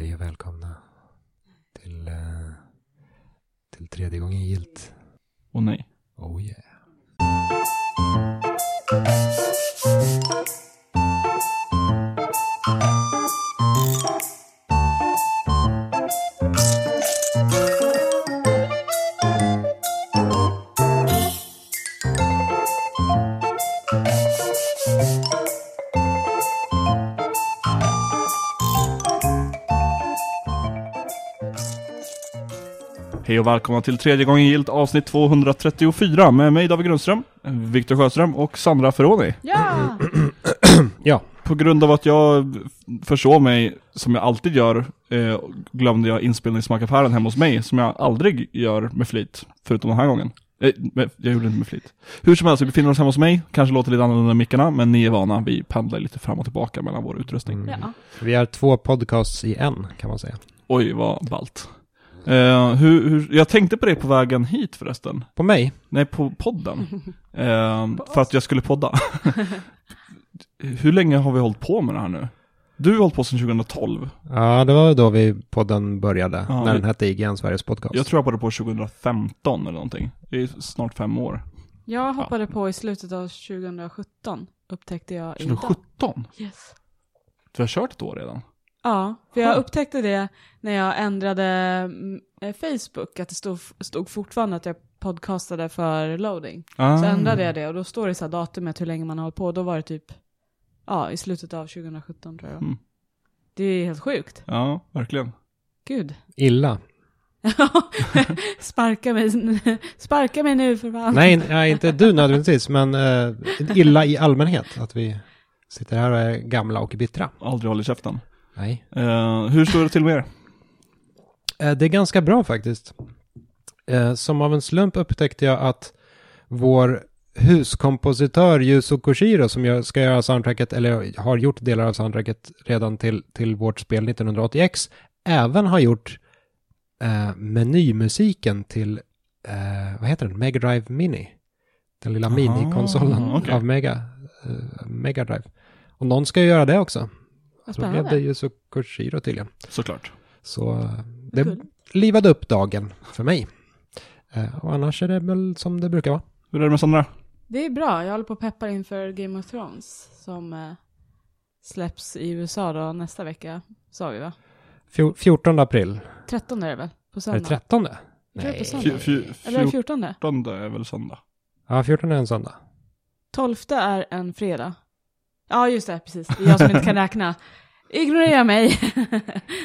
Hej och välkomna till, eh, till tredje gången gilt. Åh nej. Oh yeah. Hej och välkomna till tredje gången gilt avsnitt 234 med mig David Grundström, Viktor Sjöström och Sandra Ferroni. Ja! Ja, På grund av att jag försov mig, som jag alltid gör, eh, glömde jag inspelningsmackaffären hemma hos mig, som jag aldrig gör med flit, förutom den här gången. Eh, jag gjorde det inte med flit. Hur som helst, vi befinner oss hemma hos mig, kanske låter lite annorlunda än mickarna, men ni är vana, vi pendlar lite fram och tillbaka mellan vår utrustning. Mm. ja. vi är två podcasts i en kan man säga. Oj, vad ballt. Eh, hur, hur, jag tänkte på det på vägen hit förresten. På mig? Nej, på podden. Eh, för att jag skulle podda. Hur länge har vi hållit på med det här nu? Du har hållit på sedan 2012. Ja, det var då vi podden började. Ja, när vi- den hette IGN Sveriges podcast. Jag tror jag började på 2015 eller någonting. Det är snart fem år. Jag hoppade på i slutet av 2017, upptäckte jag idag. 2017? Yes. Du har kört ett år redan? Ja, för jag Ja. upptäckte det när jag ändrade mm, eh, Facebook, att det stod, stod fortfarande att jag podcastade för loading. Ah. Så ändrade jag det och då står det så här datumet hur länge man har hållit på. Då var det typ, ja, i slutet av 2017 tror jag. Mm. Det är helt sjukt. Ja, verkligen. Gud. Illa. sparka mig, sparka mig nu för fan. nej, nej, inte du nödvändigtvis, men eh, illa i allmänhet. Att vi sitter här och är gamla och bittra. Aldrig hållit käften. Nej. Eh, hur står det till med er? Eh, Det är ganska bra faktiskt. Eh, Som av en slump upptäckte jag att vår huskompositör Yuzo Koshiro som gör- ska göra soundtracket, eller har gjort delar av soundtracket redan till, till vårt spel 1980X, även har gjort eh, menymusiken till, eh, vad heter den, Mega Drive Mini. Den lilla minikonsolen okej. av Mega, eh, Mega Drive. Och någon ska göra det också. Så blev det spännande. Yuzo Koshiro tydligen. Såklart. Så eh, det Kul. livade upp dagen för mig. Eh, och annars är det väl som det brukar vara. Hur är det med Sandra? Det är bra, jag håller på att peppa inför Game of Thrones som eh, släpps i USA då nästa vecka, sa vi va? Fjor- 14 april. 13 är det väl? På Är söndag? det 13? Tror det är på Nej. Eller är det 14? 14 är väl söndag? Ja, 14 är en söndag. 12 är en fredag. Ja, just det, precis. Det är jag som inte kan räkna. Ignorera mig.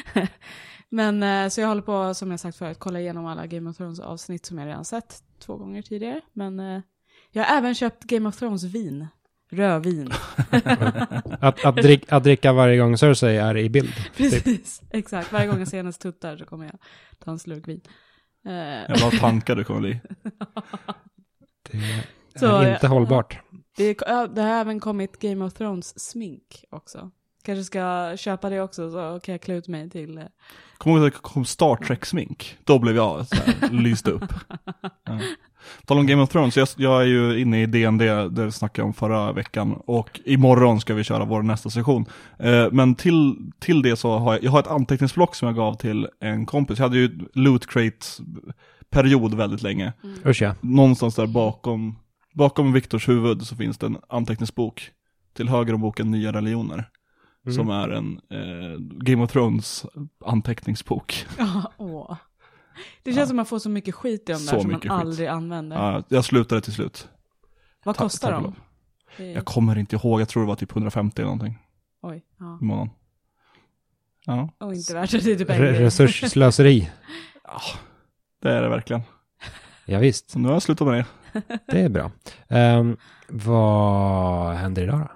Men eh, så jag håller på, som jag sagt förut, kolla igenom alla Game of Thrones avsnitt som jag redan sett två gånger tidigare. Men eh, jag har även köpt Game of Thrones vin. Rödvin. Att, att, drick, att dricka varje gång Cersei är i bild. Precis, exakt. Varje gång jag ser hennes tuttar så kommer jag ta en slurk vin. Eh, Jävla tankar du kommer bli. Det är Så, inte ja. hållbart. Det, det har även kommit Game of Thrones smink också. Kanske ska köpa det också så kan jag klä ut mig till... eh, Kommer ihåg att det kom Star Trek-smink? Då blev jag så här, lyst upp. Ja. Tal om Game of Thrones, jag, jag är ju inne i DND, det snackade jag om förra veckan, och imorgon ska vi köra vår nästa session. Eh, men till, till det så har jag, jag har ett anteckningsblock som jag gav till en kompis. Jag hade ju loot crate-period väldigt länge. Ja. Någonstans där bakom, bakom Viktors huvud så finns det en anteckningsbok. Till höger om boken Nya religioner. Mm. Som är en eh, Game of Thrones anteckningsbok. Ja, åh. Det känns Ja. som man får så mycket skit i dem Så där som man skit. aldrig använder. Ja, jag slutade till slut. Vad Ta- kostar de? Det Jag kommer inte ihåg, jag tror det var typ 150 eller någonting Oj, ja. i månaden. Ja, Och inte värt det, det är en Re- resursslöseri. det är det verkligen. Ja, visst, Så nu har jag slutat med det. det är bra. Um, vad händer idag då?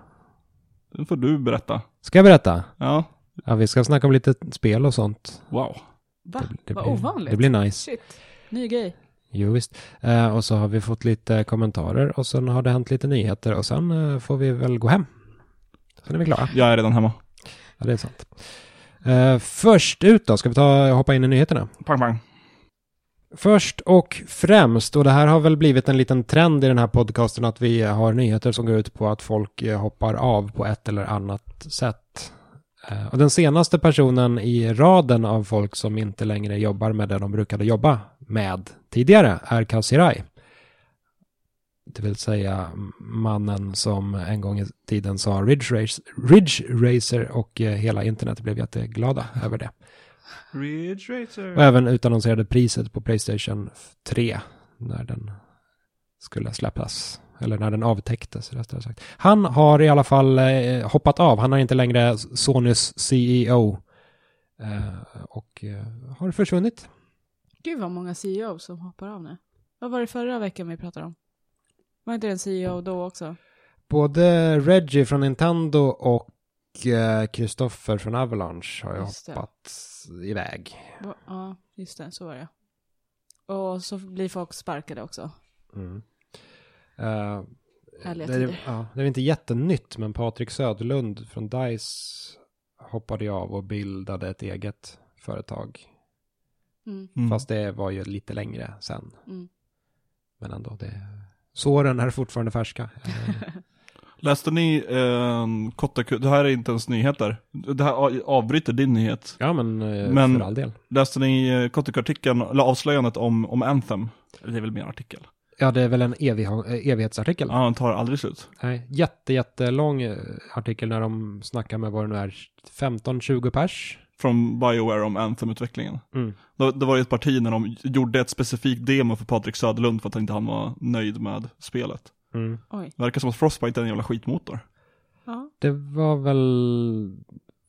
Nu får du berätta. Ska jag berätta? Ja, Ja, vi ska snacka om lite spel och sånt. wow. Va? Det, det Vad blir, ovanligt. Det blir nice. Shit. Ny grej. Jo, visst. Eh, och så har vi fått lite kommentarer och sen har det hänt lite nyheter och sen eh, får vi väl gå hem. Sen är vi klara. Jag är redan hemma. Ja, det är sant. Eh, först ut då, ska vi ta, hoppa in i nyheterna? Pang pang. Först och främst, och det här har väl blivit en liten trend i den här podcasten, att vi har nyheter som går ut på att folk eh, hoppar av på ett eller annat sätt. Eh, och den senaste personen i raden av folk som inte längre jobbar med det de brukade jobba med tidigare är Kassirai. Det vill säga mannen som en gång i tiden sa Ridge Racer, Ridge Racer och eh, hela internet blev jätteglada över det. Ridge Racer. Och även utannonserade priset på Playstation 3 när den skulle släppas. Eller när den avtäcktes, rättare sagt. Han har i alla fall eh, hoppat av. Han är inte längre Sonys CEO. Eh, och eh, har försvunnit. Gud vad många CEO som hoppar av nu. Vad var det förra veckan vi pratade om? Var inte det en CEO då också? Både Reggie från Nintendo och Kristoffer från Avalanche har ju hoppat iväg. Ja, just det, så var det. Och så blir folk sparkade också. Mm. Härliga det, är, ja, det är inte jättenytt, men Patrik Söderlund från DICE hoppade av och bildade ett eget företag. Mm, Mm. Fast det var ju lite längre sen. mm. Men ändå, det... såren är fortfarande färska. Läste ni eh, Kotaku, det här är inte ens nyheter. Det här avbryter din nyhet. ja, men, eh, Men- för all del. Läste ni eh, Kotaku-artikeln, eller avslöjandet om, om Anthem? Det är väl mer en artikel? Ja, det är väl en evig, eh, evighetsartikel. Ja, den tar aldrig slut. Nej, jätte, jättelång eh, artikel när de snackar med vad det nu är, 15-20 pers. Från Bioware om Anthem-utvecklingen. Mm. Det, det var ju ett parti när de gjorde ett specifikt demo för Patrik Söderlund för att inte han var nöjd med spelet. Mm. Oj. Det verkar som att Frostbite är en jävla skitmotor. Ja. Det var väl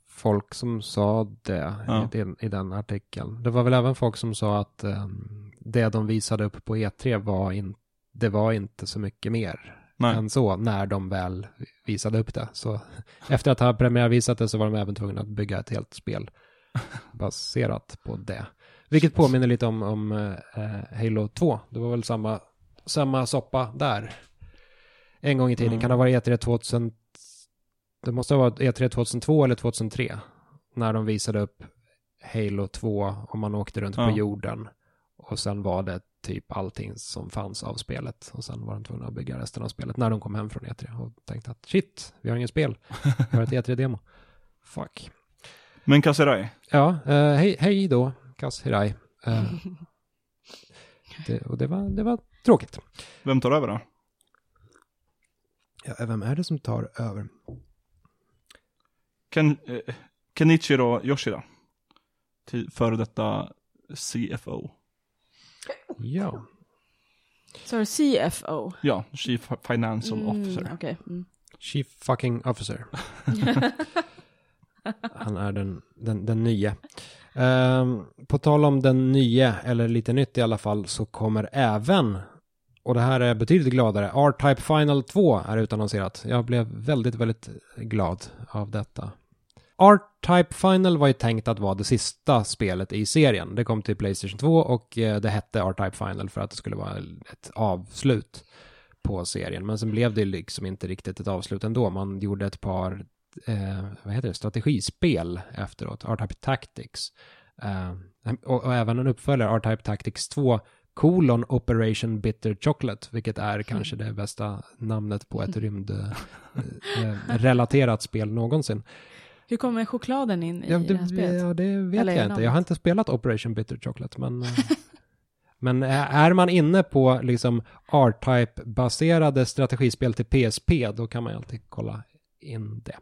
folk som sa det Ja. i, den, i den artikeln. Det var väl även folk som sa att um, det de visade upp på E3 var, in, det var inte så mycket mer Nej. än så när de väl visade upp det. Så efter att ha premiärvisat det så var de även tvungna att bygga ett helt spel baserat på det. Vilket påminner lite om, om eh, Halo 2. Det var väl samma, samma soppa där. En gång i tiden. Mm. Kan det ha varit E3 2000? Det måste ha varit E3 2002 eller 2003. När de visade upp Halo 2 och man åkte runt Ja. på jorden. Och sen var det typ allting som fanns av spelet. Och sen var de tvungna att bygga resten av spelet när de kom hem från E3 och tänkte att shit, vi har inget spel. Vi har ett E3-demo. Fuck. Men Kaserai, Ja, eh, hej, hej då, Kass Hirai. Eh, det, och det var, det var tråkigt. vem tar över då? Ja, vem är det som tar över? Ken, eh, Kenichiro Yoshida. Till före detta CFO. Ja, Så CFO? Ja, Chief Financial Officer. Mm, Okej. Mm. Chief fucking officer. Han är den, den, den nya. Ehm, på tal om den nya, eller lite nytt i alla fall, så kommer även, och det här är betydligt gladare, R-Type Final 2 är utannonserat. Jag blev väldigt, väldigt glad av detta. R-Type Final var ju tänkt att vara det sista spelet i serien. Det kom till Playstation 2 och eh, det hette R-Type Final för att det skulle vara ett avslut på serien. Men sen blev det liksom inte riktigt ett avslut ändå. Man gjorde ett par eh, vad heter det, strategispel efteråt, R-Type Tactics. Eh, och, och även en uppföljare, R-Type Tactics 2, colon Operation Bitter Chocolate, vilket är kanske det bästa namnet på ett rymdrelaterat spel någonsin. Hur kommer chokladen in i Ja, det här det, spelet? ja, det vet Eller jag inte. Jag har inte spelat Operation Bitter Chocolate, men... eh, men eh, är man inne på liksom R-Type-baserade strategispel till PSP, då kan man ju alltid kolla in det.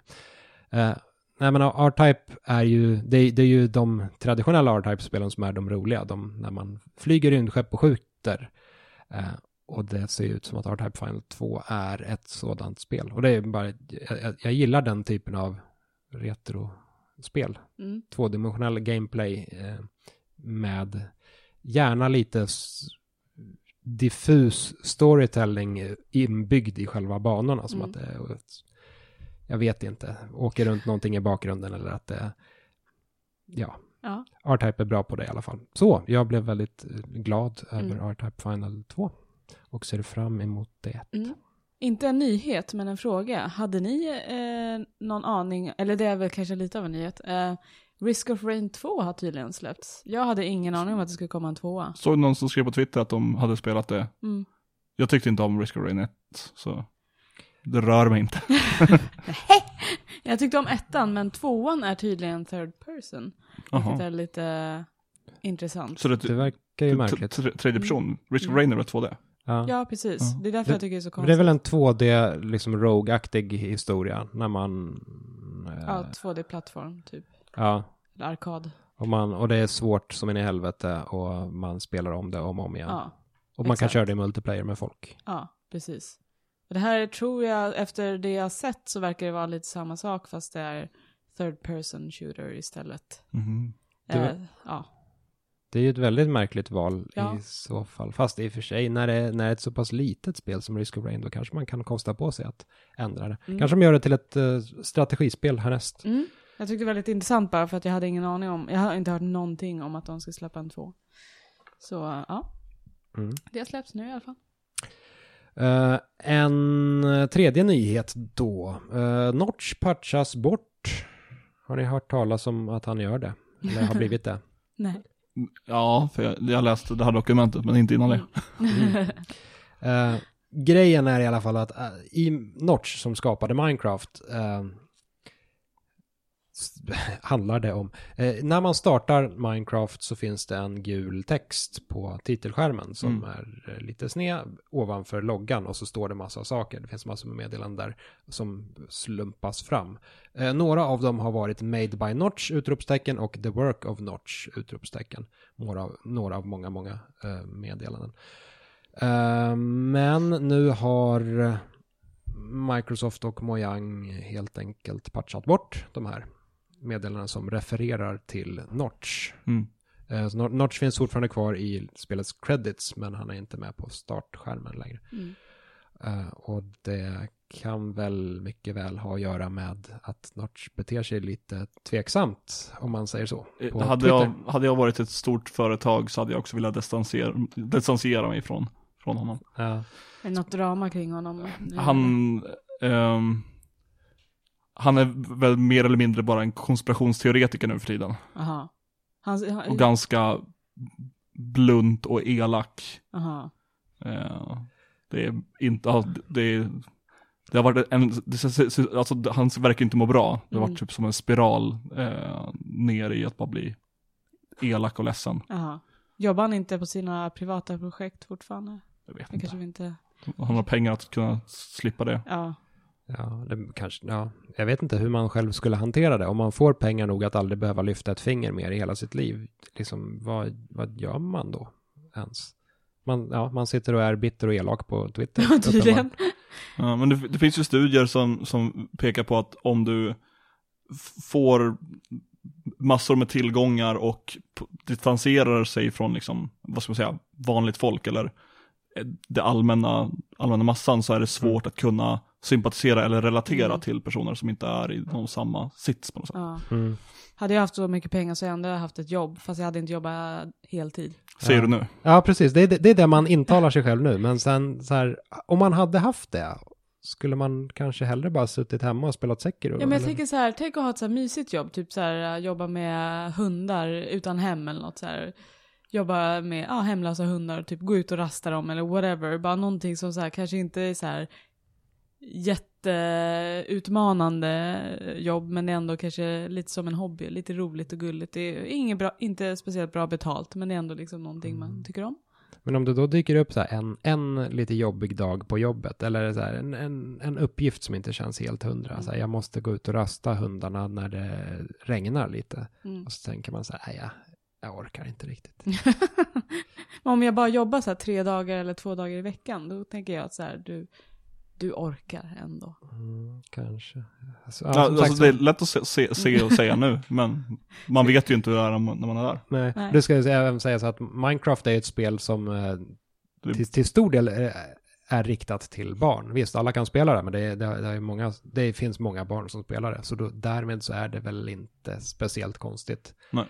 Nej men R-Type är ju, det, det är ju de traditionella R-Type-spelen som är de roliga, de, när man flyger rymdskepp och skjuter. Eh, och det ser ut som att R-Type Final 2 är ett sådant spel. Och det är bara, jag, jag- gillar den typen av retrospel. Mm. Tvådimensionell gameplay eh, med gärna lite diffus storytelling inbyggd i själva banorna. Som Mm. att det är, jag vet inte, åker runt någonting i bakgrunden eller att det, ja, Ja. R-Type är bra på det i alla fall. Så, jag blev väldigt eh, glad över Mm. R-Type Final 2 och ser fram emot det. Mm. Inte en nyhet, men en fråga. Hade ni eh, någon aning, eller det är väl kanske lite av en nyhet, eh, Risk of Rain 2 har tydligen släppts. Jag hade ingen aning om att det skulle komma en tvåa. Såg någon som skrev på Twitter att de hade spelat det. Mm. Jag tyckte inte om Risk of Rain 1, så det rör mig inte. Jag tyckte om ettan, men tvåan är tydligen third person. Vilket Jaha. är lite intressant. Så det, Det verkar ju märkligt. tredje person, Risk of Mm. Rain är väl 2D? Ja. Ja, precis. Ja. Det är därför jag tycker det är så konstigt. Det är väl en 2D, liksom Rogue-aktig historia, när man... eh, Ja, 2D-plattform, typ. ja. Eller arkad. Och, man, och det är svårt som in i helvete och man spelar om det om och om igen. Ja, och man kan exakt. köra det i multiplayer med folk. ja, precis. Det här tror jag, efter det jag har sett så verkar det vara lite samma sak fast det är third person shooter istället. Det var- Eh, ja, Det är ju ett väldigt märkligt val Ja. i så fall. Fast i och för sig, när det, är- när det är ett så pass litet spel som Risk of Rain, då kanske man kan kosta på sig att ändra det. Mm. Kanske de gör det till ett eh, strategispel härnäst. mm. Jag tyckte det var lite intressant bara för att jag hade ingen aning om, jag har inte hört någonting om att de ska släppa en två. Så ja, Mm. det släpps nu i alla fall. Eh, en eh, tredje nyhet då. Uh, Notch patchas bort. Har ni hört talas om att han gör det? Eller har blivit det? Nej. Ja, för jag, jag läste det här dokumentet, men inte innan det. Eh, grejen är i alla fall att eh, i Notch som skapade Minecraft eh, s- handlar det om, eh, när man startar Minecraft så finns det en gul text på titelskärmen som Mm. är eh, lite sned ovanför loggan och så står det massa saker. Det finns massor med meddelanden där som slumpas fram. Eh, några av dem har varit Made by Notch utropstecken och The Work of Notch utropstecken. Några, av- några av många, många eh, meddelanden. Eh, men nu har eh, Microsoft och Mojang helt enkelt patchat bort de här meddelandena som refererar till Notch. Mm. Eh, Notch finns fortfarande kvar i spelets credits men han är inte med på startskärmen längre. Mm. Eh, och det kan väl mycket väl ha att göra med att Notch beter sig lite tveksamt om man säger så. På Eh, Hade jag, hade jag varit ett stort företag så hade jag också velat distansera, distansera mig från, från honom. Ja. Är det något drama kring honom? Han, ehm, han är väl mer eller mindre bara en konspirationsteoretiker nu för tiden. Aha. Han, han, Och ganska blunt och elak. aha. Eh, det är inte, det är, det har varit en, alltså han verkar inte må bra. Det har Mm. varit typ som en spiral eh, ner i att bara bli elak och ledsen. Aha. Jobbar han inte på sina privata projekt fortfarande? Jag vet inte. kanske inte... Han har pengar att kunna slippa det. Ja. Ja, det kanske, ja, jag vet inte hur man själv skulle hantera det. Om man får pengar nog att aldrig behöva lyfta ett finger mer i hela sitt liv, liksom, vad, vad gör man då ens? Man, ja, man sitter och är bitter och elak på Twitter. Ja, tydligen. Ja, men det, det finns ju studier som, som pekar på att om du får massor med tillgångar och distanserar sig från liksom, vad ska man säga, vanligt folk eller eh, det allmänna, allmänna massan så är det svårt att kunna sympatisera eller relatera Mm. till personer som inte är i någon samma sits på något sätt. Ja. Mm. Hade jag haft så mycket pengar så hade jag ändå haft ett jobb, fast jag hade inte jobbat heltid. Säger Ja. du nu? Ja, precis. Det är, det är det man intalar sig själv nu. Men sen så här, om man hade haft det, skulle man kanske hellre bara suttit hemma och spelat Sekiro? Ja men jag eller? tänker så här, tänk att ha ett så här mysigt jobb, typ så här jobba med hundar utan hem eller något så här. Jobba med ja, hemlösa hundar, typ gå ut och rasta dem eller whatever. Bara någonting som så här, kanske inte är så här jätteutmanande jobb men det är ändå kanske lite som en hobby, lite roligt och gulligt. Det är inget bra, inte speciellt bra betalt men det är ändå liksom någonting man tycker om. Men om det då dyker upp så en, en lite jobbig dag på jobbet eller så en, en, en uppgift som inte känns helt hundra. Så här, jag måste gå ut och rasta hundarna när det regnar lite. Mm. Och så tänker man så här, jag, jag orkar inte riktigt. Men om jag bara jobbar så här tre dagar eller två dagar i veckan, då tänker jag att så här, du, du orkar ändå. Mm, kanske. Alltså, Ja, ja, alltså, sagt, det är lätt att se, se, se och säga nu, men man vet ju inte hur det är när man är där. Nej, Nej. det ska jag även säga så att Minecraft är ett spel som eh, till, till stor del eh, är riktat till barn. Visst, alla kan spela det, men det, är- det, är- det, är många, det finns många barn som spelar det. Så då, därmed så är det väl inte speciellt konstigt Nej.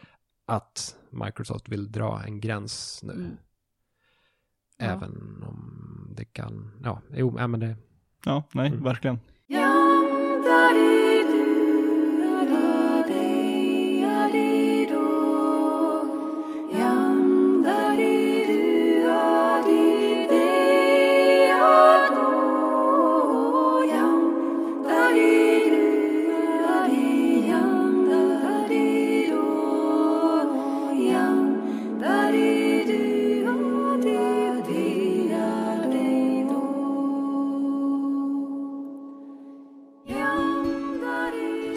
att Microsoft vill dra en gräns nu. Mm. Ja. Även om det kan, ja, jo, ja, men det, Ja, nej, Mm. verkligen.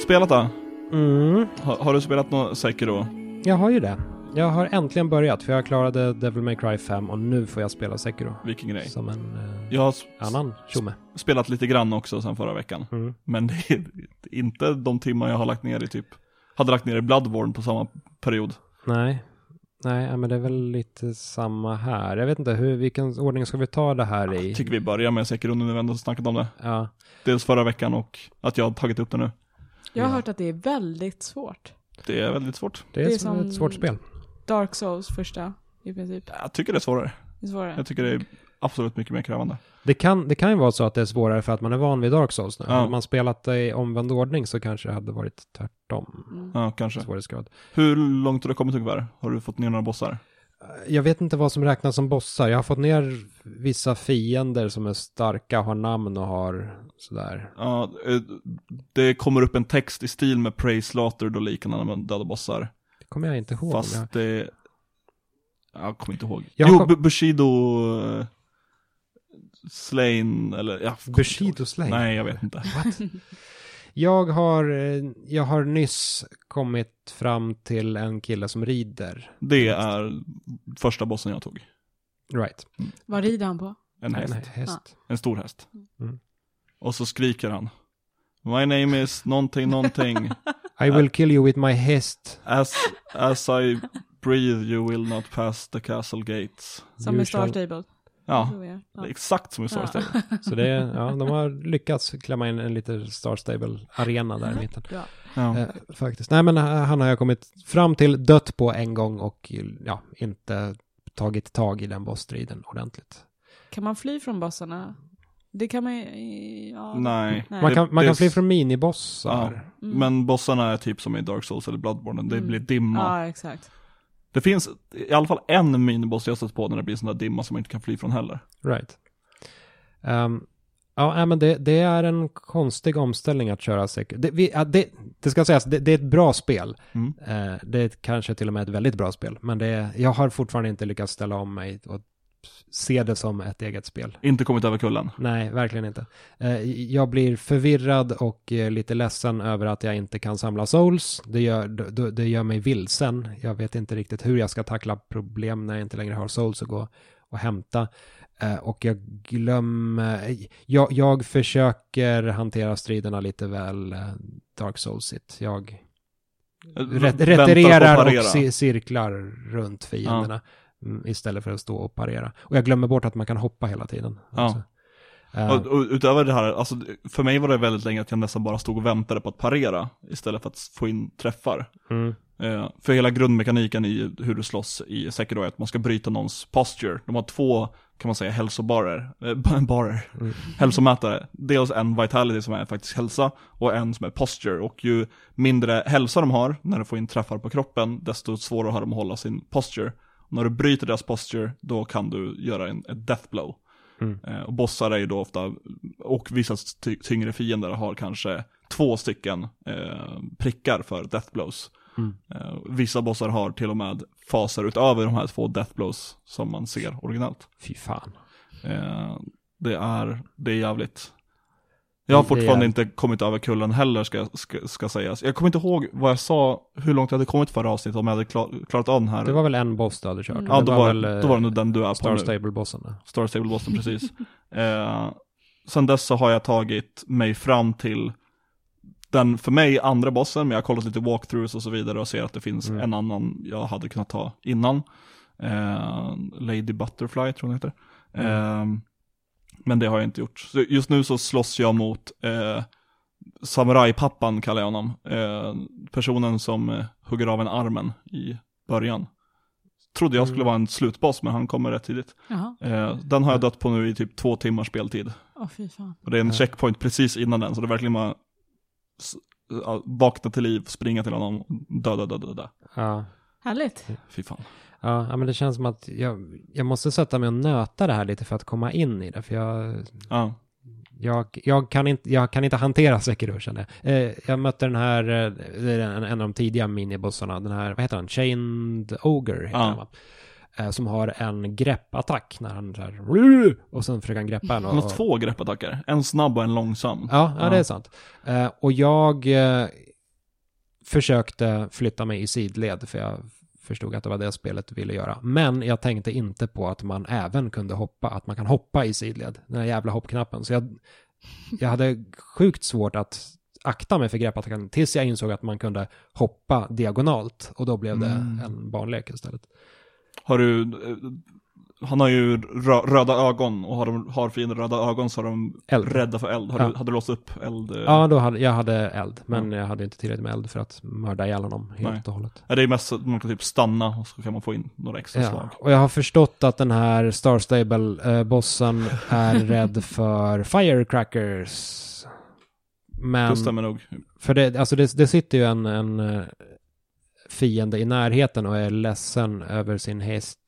Spelat då? Mm, Har, har du spelat något Sekiro? jag har ju det. Jag har äntligen börjat för jag klarade Devil May Cry 5 och nu får jag spela Sekiro. Vilken grej. Som en eh, Jag har annan tjomme. spelat lite grann också sen förra veckan. Mm. Men det är inte de timmar jag har lagt ner i typ, hade lagt ner i Bloodborne på samma period. Nej. Nej, men det är väl lite samma här. Jag vet inte, hur, vilken ordning ska vi ta det här i? Jag tycker vi börjar med Sekiro nu när vi ändå snackat om det. Ja, Dels förra veckan och att jag har tagit upp det nu. Jag har Ja. hört att det är väldigt svårt. Det är väldigt svårt. det är, Det är som som- ett svårt spel. Dark Souls första, i princip. Jag tycker det är svårare. Det är svårare. Jag tycker det är absolut mycket mer krävande. Det kan, det kan ju vara så att det är svårare för att man är van vid Dark Souls nu. Ja. Hade man spelat det i omvänd ordning så kanske det hade varit tvärtom. Mm. Ja, kanske. Svårighetsgrad. Hur långt har du kommit ungefär? Har du fått ner några bossar? Jag vet inte vad som räknas som bossar. Jag har fått ner vissa fiender som är starka, har namn och har sådär. Ja, eh, det kommer upp en text i stil med Praise Slaughtered och liknande när man dödar bossar. Det kommer jag inte ihåg. om jag... Fast det... Jag kommer inte ihåg. Jag jo, kom- Bu- Bushido... eh, Slain, eller... Ja, Bushido. Slain? Nej, jag vet inte. Jag har, eh, jag har nyss kommit fram till en kille som rider. Det är första bossen jag tog. Right. Vad rider han på? En häst. En häst. En stor häst. Mm. Och så skriker han. My name is någonting, någonting. I will kill you with my häst. As, as I breathe you will not pass the castle gates. Som i Star shall- Stable. Ja, är exakt som i Star Ja. Stable. Så det är, ja, de har lyckats klämma in en liten Star Stable-arena där i mitten. Bra. Ja. Eh, faktiskt. Nej, men eh, han har jag kommit fram till, dött på en gång och ja, inte tagit tag i den bossstriden ordentligt. Kan man fly från bossarna? Det kan man. Ja, Nej. Nej. Man kan, man det kan fly från Ja, minibossar. Mm. men bossarna är typ som i Dark Souls eller Bloodborne, det Mm. blir dimma. Ja, exakt. Det finns i alla fall en miniboss jag stött på när det blir sån där dimma som man inte kan fly från heller. Right. Ehm, ja, men det, det är en konstig omställning att köra Sekiro. Det, vi, det, det ska sägas, det, är ett bra spel. Mm. Eh, det är kanske till och med ett väldigt bra spel. Men det jag har fortfarande inte lyckats ställa om mig och se det som ett eget spel. Inte kommit över kullen. Nej, verkligen inte. Eh, jag blir förvirrad och eh, lite ledsen över att jag inte kan samla souls. Det gör, det, det gör mig vilsen. Jag vet inte riktigt hur jag ska tackla problem när jag inte längre har souls att gå och hämta. Eh, och jag glömmer... Jag, jag försöker hantera striderna lite väl Dark Souls-igt. Jag ret, retirerar och ci- cirklar runt fienderna. mm, Istället för att stå och parera. Och jag glömmer bort att man kan hoppa hela tiden. Ja. Eh, Och, och utöver det här, alltså, för mig var det väldigt länge att jag nästan bara stod och väntade på att parera istället för att få in träffar. mm, Eh, för hela grundmekaniken i hur du slåss i Sekiro är att man ska bryta någons posture. De har två, kan man säga, hälsobarer, eh, barer, Mm. hälsomätare. Dels en vitality som är faktiskt hälsa och en som är posture. Och ju mindre hälsa de har när du får in träffar på kroppen, desto svårare har de att hålla sin posture. När du bryter deras posture, då kan du göra en, ett death blow. Mm. Eh, och bossar är ju då ofta, och vissa ty tyngre fiender har kanske två stycken eh, prickar för death blows. Mm. Eh, vissa bossar har till och med faser utöver de här två death blows som man ser originellt. Fy fan. Eh, det, är, det är jävligt. Jag har fortfarande är- inte kommit över kullen heller ska, ska, ska sägas. Jag kommer inte ihåg vad jag sa, hur långt jag hade kommit förra avsnittet om jag hade klar, klarat av den här. Det var väl en boss du hade kört? Mm. ja, då var, väl, eh, då var det nog den du är på Star nu. Stable-bossen. Star Stable Boston, precis. Eh, sen dess så har jag tagit mig fram till den för mig andra bossen, men jag har kollat lite walkthroughs och så vidare och ser att det finns Mm. en annan jag hade kunnat ta innan. Eh, Lady Butterfly tror jag hon heter. Eh, men det har jag inte gjort. Så just nu så slåss jag mot eh, Samurajpappan kallar jag honom. Eh, personen som eh, hugger av en armen i början. Trodde jag skulle Mm. vara en slutboss, men han kommer rätt tidigt. Eh, den har jag dött på nu i typ två timmars speltid. Åh fy fan. Och det är en checkpoint precis innan den, så det är verkligen bara s- vakna till liv, springa till honom, döda, döda, döda. Ja. Härligt. Fy fan. Ja, ja, men det känns som att jag, jag måste sätta mig och nöta det här lite för att komma in i det. För jag, Ja, jag, jag, kan, inte, jag kan inte hantera Sekiro känner jag. Eh, jag mötte den här, eh, det en, en av de tidiga minibossarna, den här, vad heter han, Chained Ogre heter Ja. han va? Eh, som har en greppattack när han så här, och sen försöker han greppa en. han har två greppattacker, en snabb och en långsam. Ja, ja, det Ja. är sant. Eh, och jag, försökte flytta mig i sidled för jag förstod att det var det spelet ville göra. Men jag tänkte inte på att man även kunde hoppa, att man kan hoppa i sidled, den här jävla hoppknappen. Så jag, jag hade sjukt svårt att akta mig för greppattacken tills jag insåg att man kunde hoppa diagonalt och då blev det Mm. en barnlek istället. Har du, han har ju rö- röda ögon och har, de, har fiender röda ögon så är de Eld. rädda för eld. Har Ja. du, hade du låst upp eld? eh? Ja, då hade, jag hade eld, men jag hade inte tillräckligt med eld för att mörda ihjäl honom helt Nej. och hållet. Ja, det är mest att man kan typ stanna och så kan man få in några extra Ja, slag. och jag har förstått att den här Star Stable-bossen är rädd för firecrackers. Men, Det stämmer nog. för det, alltså det, det sitter ju en, en eh, fiende i närheten och är ledsen över sin häst.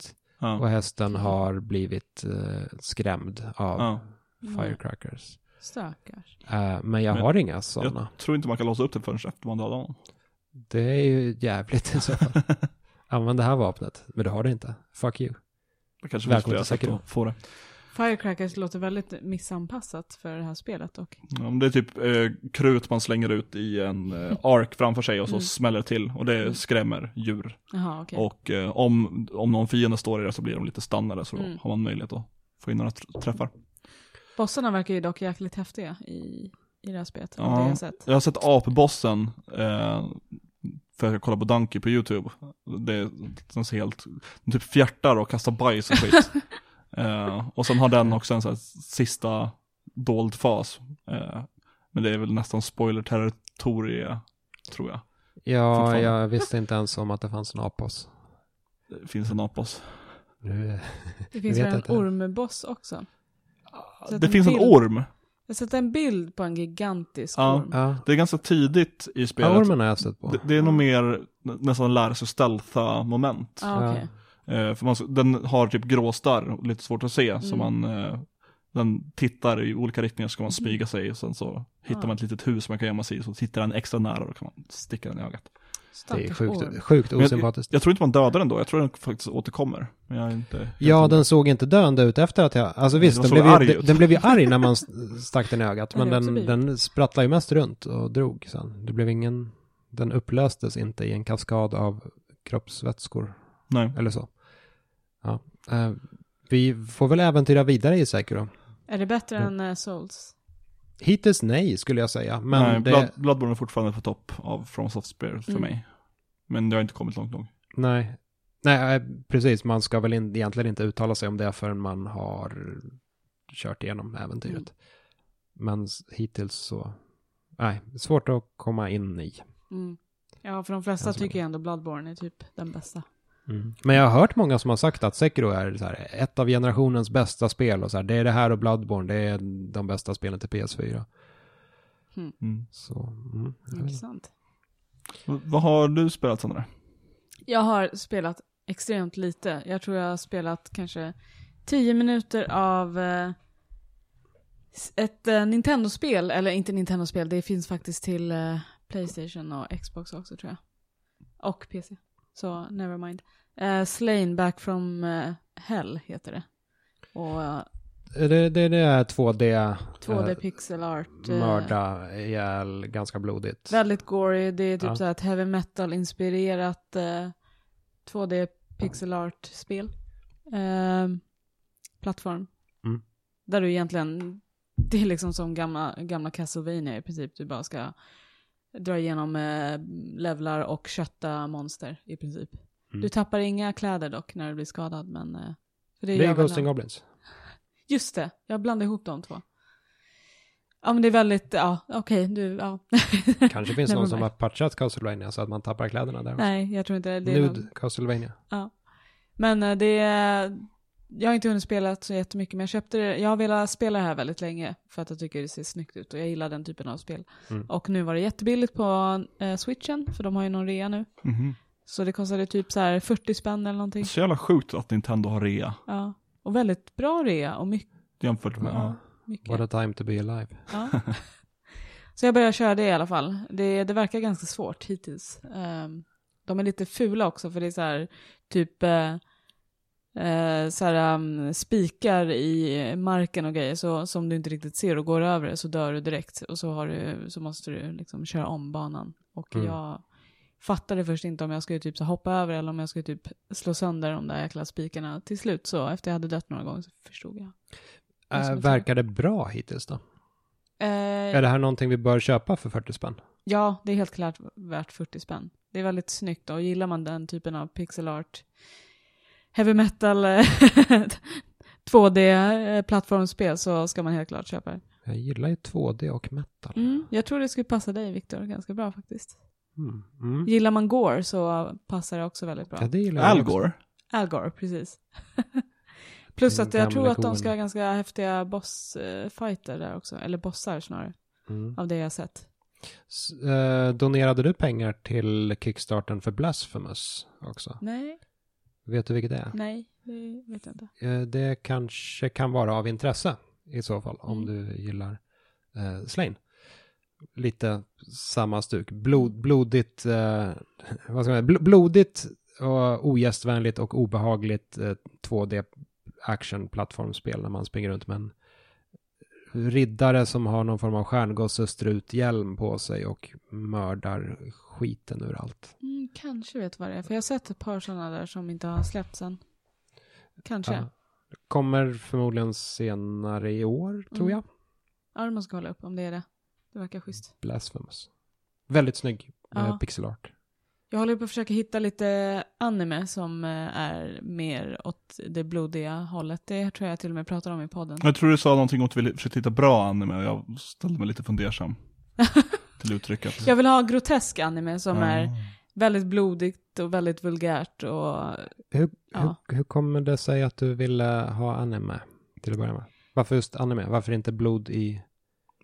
Och Ja. hästen har blivit eh, skrämd av Ja. firecrackers. Stackars. Eh, men jag Men har inga sådana. Jag tror inte man kan låsa upp det förrän efter man dödar honom. Det är ju jävligt i så fall. Använd det här vapnet, men du har det inte. Fuck you. Det kanske Välkommen till få det. Firecrackers låter väldigt missanpassat för det här spelet dock. Ja, det är typ eh, krut man slänger ut i en eh, ark framför sig och så Mm. smäller det till. Och det skrämmer djur. Jaha, okej. Och eh, om, om någon fiende står i det så blir de lite stannade så Mm. har man möjlighet att få in några tr- träffar. Bossarna verkar ju dock jäkligt häftiga i, i det här spelet. Ja. Jag har sett. Jag har sett apbossen, eh, för jag kollar på Donkey på YouTube. Det ser helt, den typ fjärtar och kastar bajs och skit. eh, och sen har den också en sån här sista dold fas. Eh, men det är väl nästan spoiler-territorie, tror jag. Ja, jag visste inte ens om att det fanns en apos. Det finns en apboss. Nu, Det finns väl en ormboss också? Så att Det en finns en bild- orm. Jag sett en bild på en gigantisk Ja. orm. ja, Det är ganska tidigt i ja spelet. ormen har jag sett på. det, det är nog mer nä- nästan lära sig stealtha moment. Ja, okej. Eh, för man, den har typ gråstarr och lite svårt att se, så Mm. man eh, den tittar i olika riktningar så ska man Mhm. smyga sig och sen så hittar man ett litet hus man kan gömma sig i, så tittar den extra nära och då kan man sticka den i ögat. Det är sjukt, sjukt Men jag- osympatiskt. Jag tror inte man dödar den då, jag tror den faktiskt återkommer. Men jag inte Ja, den såg inte döende ut efter att jag... Alltså visst, den den blev, ju, arg den, den blev ju arg när man stack den i ögat. Men den, den sprattlade ju mest runt och drog sen. Det blev ingen... Den upplöstes inte i en kaskad av kroppsvätskor Nej. eller så. Ja. Eh, vi får väl äventyra vidare i Sekiro. Är det bättre Ja. än eh, Souls? Hittills nej, skulle jag säga. Men Nej, det... Blood, Bloodborne är fortfarande på topp av From Software för Mm. mig. Men det har inte kommit långt nog. Nej. Nej, eh, precis. Man ska väl in, egentligen inte uttala sig om det förrän man har kört igenom äventyret. Mm. Men hittills så... Nej, svårt att komma in i. Mm. Ja, för de flesta tycker jag ändå Bloodborne är typ den bästa. Men jag har hört många som har sagt att Sekiro är så här, ett av generationens bästa spel och så här, det är det här och Bloodborne, det är de bästa spelen till PS4. Mm. Så, mm. Intressant. Vad har du spelat Sandra? Jag har spelat extremt lite. Jag tror jag har spelat kanske 10 minuter av eh, ett eh, Nintendo-spel, eller inte Nintendo-spel, det finns faktiskt till eh, Playstation och Xbox också tror jag. Och PC. Så never mind. Uh, Slain Back from eh, Hell heter det. Och eh, Det, det, det är 2D, 2D eh, pixel art. mörda ihjäl, ganska blodigt. Väldigt gory, det är typ Ja. så här ett heavy metal-inspirerat eh, 2D pixel art-spel. Eh, plattform. Mm. Där du egentligen, det är liksom som gamla, gamla Castlevania i princip. Du bara ska dra igenom eh, levlar och kötta monster i princip. Mm. Du tappar inga kläder dock när du blir skadad, men... Eh, för Det är Ghost and. Goblins. Just det, jag blandade ihop de två. Ja men det är väldigt, ja okej, du, ja. Kanske finns Never någon som har patchat Castlevania så att man tappar kläderna där. också. Nej, jag tror inte det. det Nude någon- Castlevania. Men eh, det är, jag har inte hunnit spela så jättemycket, men jag köpte det, jag har velat spela det här väldigt länge för att jag tycker det ser snyggt ut och jag gillar den typen av spel. Mm. Och nu var det jättebilligt på eh, switchen, för de har ju någon rea nu. Mhm. Så det kostade typ så här 40 spänn eller någonting. Så jävla sjukt att Nintendo har rea Ja. Och väldigt bra rea och mycket. jämfört med, ja. mycket. What a time to be alive. Ja. Så jag börjar köra det i alla fall. Det, det verkar ganska svårt hittills. Ehm, de är lite fula också för det är så här typ eh, eh, så här, um, spikar i marken och grejer så, som du inte riktigt ser och går över det så dör du direkt och så, har du, så måste du liksom köra om banan. Och Mm. jag, fattade först inte om jag skulle typ så hoppa över eller om jag skulle typ slå sönder de där jäkla spikarna. Till slut så, efter jag hade dött några gånger så förstod jag. Äh, verkar det bra hittills då? Eh, Är det här någonting vi bör köpa för 40 spänn? Ja, det är helt klart värt 40 spänn. Det är väldigt snyggt och gillar man den typen av pixel art, heavy metal, 2D-plattformsspel så ska man helt klart köpa det. Jag gillar ju 2D och metal. Mm, jag tror det skulle passa dig Viktor ganska bra faktiskt. Mm. Mm. Gillar man Gore så passar det också väldigt bra. Ja, det gillar Al också. Gore. Al Gore, precis. Plus Den att jag tror att de ska ha ganska häftiga bossfighter där också. Eller bossar snarare, Mm. av det jag har sett. S- eh, donerade du pengar till Kickstarten för Blasphemous också? Nej, Vet du vilket det är? nej, det vet jag inte. Eh, Det kanske kan vara av intresse i så fall om Mm. du gillar eh, Slain. Lite samma stuk. Blod, blodigt, eh, vad ska man säga, Bl- blodigt och ogästvänligt och obehagligt eh, 2D action plattformsspel när man springer runt med en riddare som har någon form av stjärngossestruthjälm på sig och mördar skiten ur allt. Mm, kanske vet vad det är, för jag har sett ett par sådana där som inte har släppts än. Kanske. Ja. Kommer förmodligen senare i år, tror Mm. jag. Ja, man ska kolla upp om det är det. Det verkar schysst. Blasphemous. Väldigt snygg Ja. eh, pixel art. Jag håller på att försöka hitta lite anime som eh, är mer åt det blodiga hållet. Det tror jag till och med pratar om i podden. Jag tror du sa någonting om att du ville försöka hitta bra anime och jag ställde mig lite fundersam till uttrycket. Jag vill ha grotesk anime som Ja. är väldigt blodigt och väldigt vulgärt och Hur, Ja. hur, hur kommer det sig att du ville ha anime till att börja med? Varför just anime? Varför inte blod i...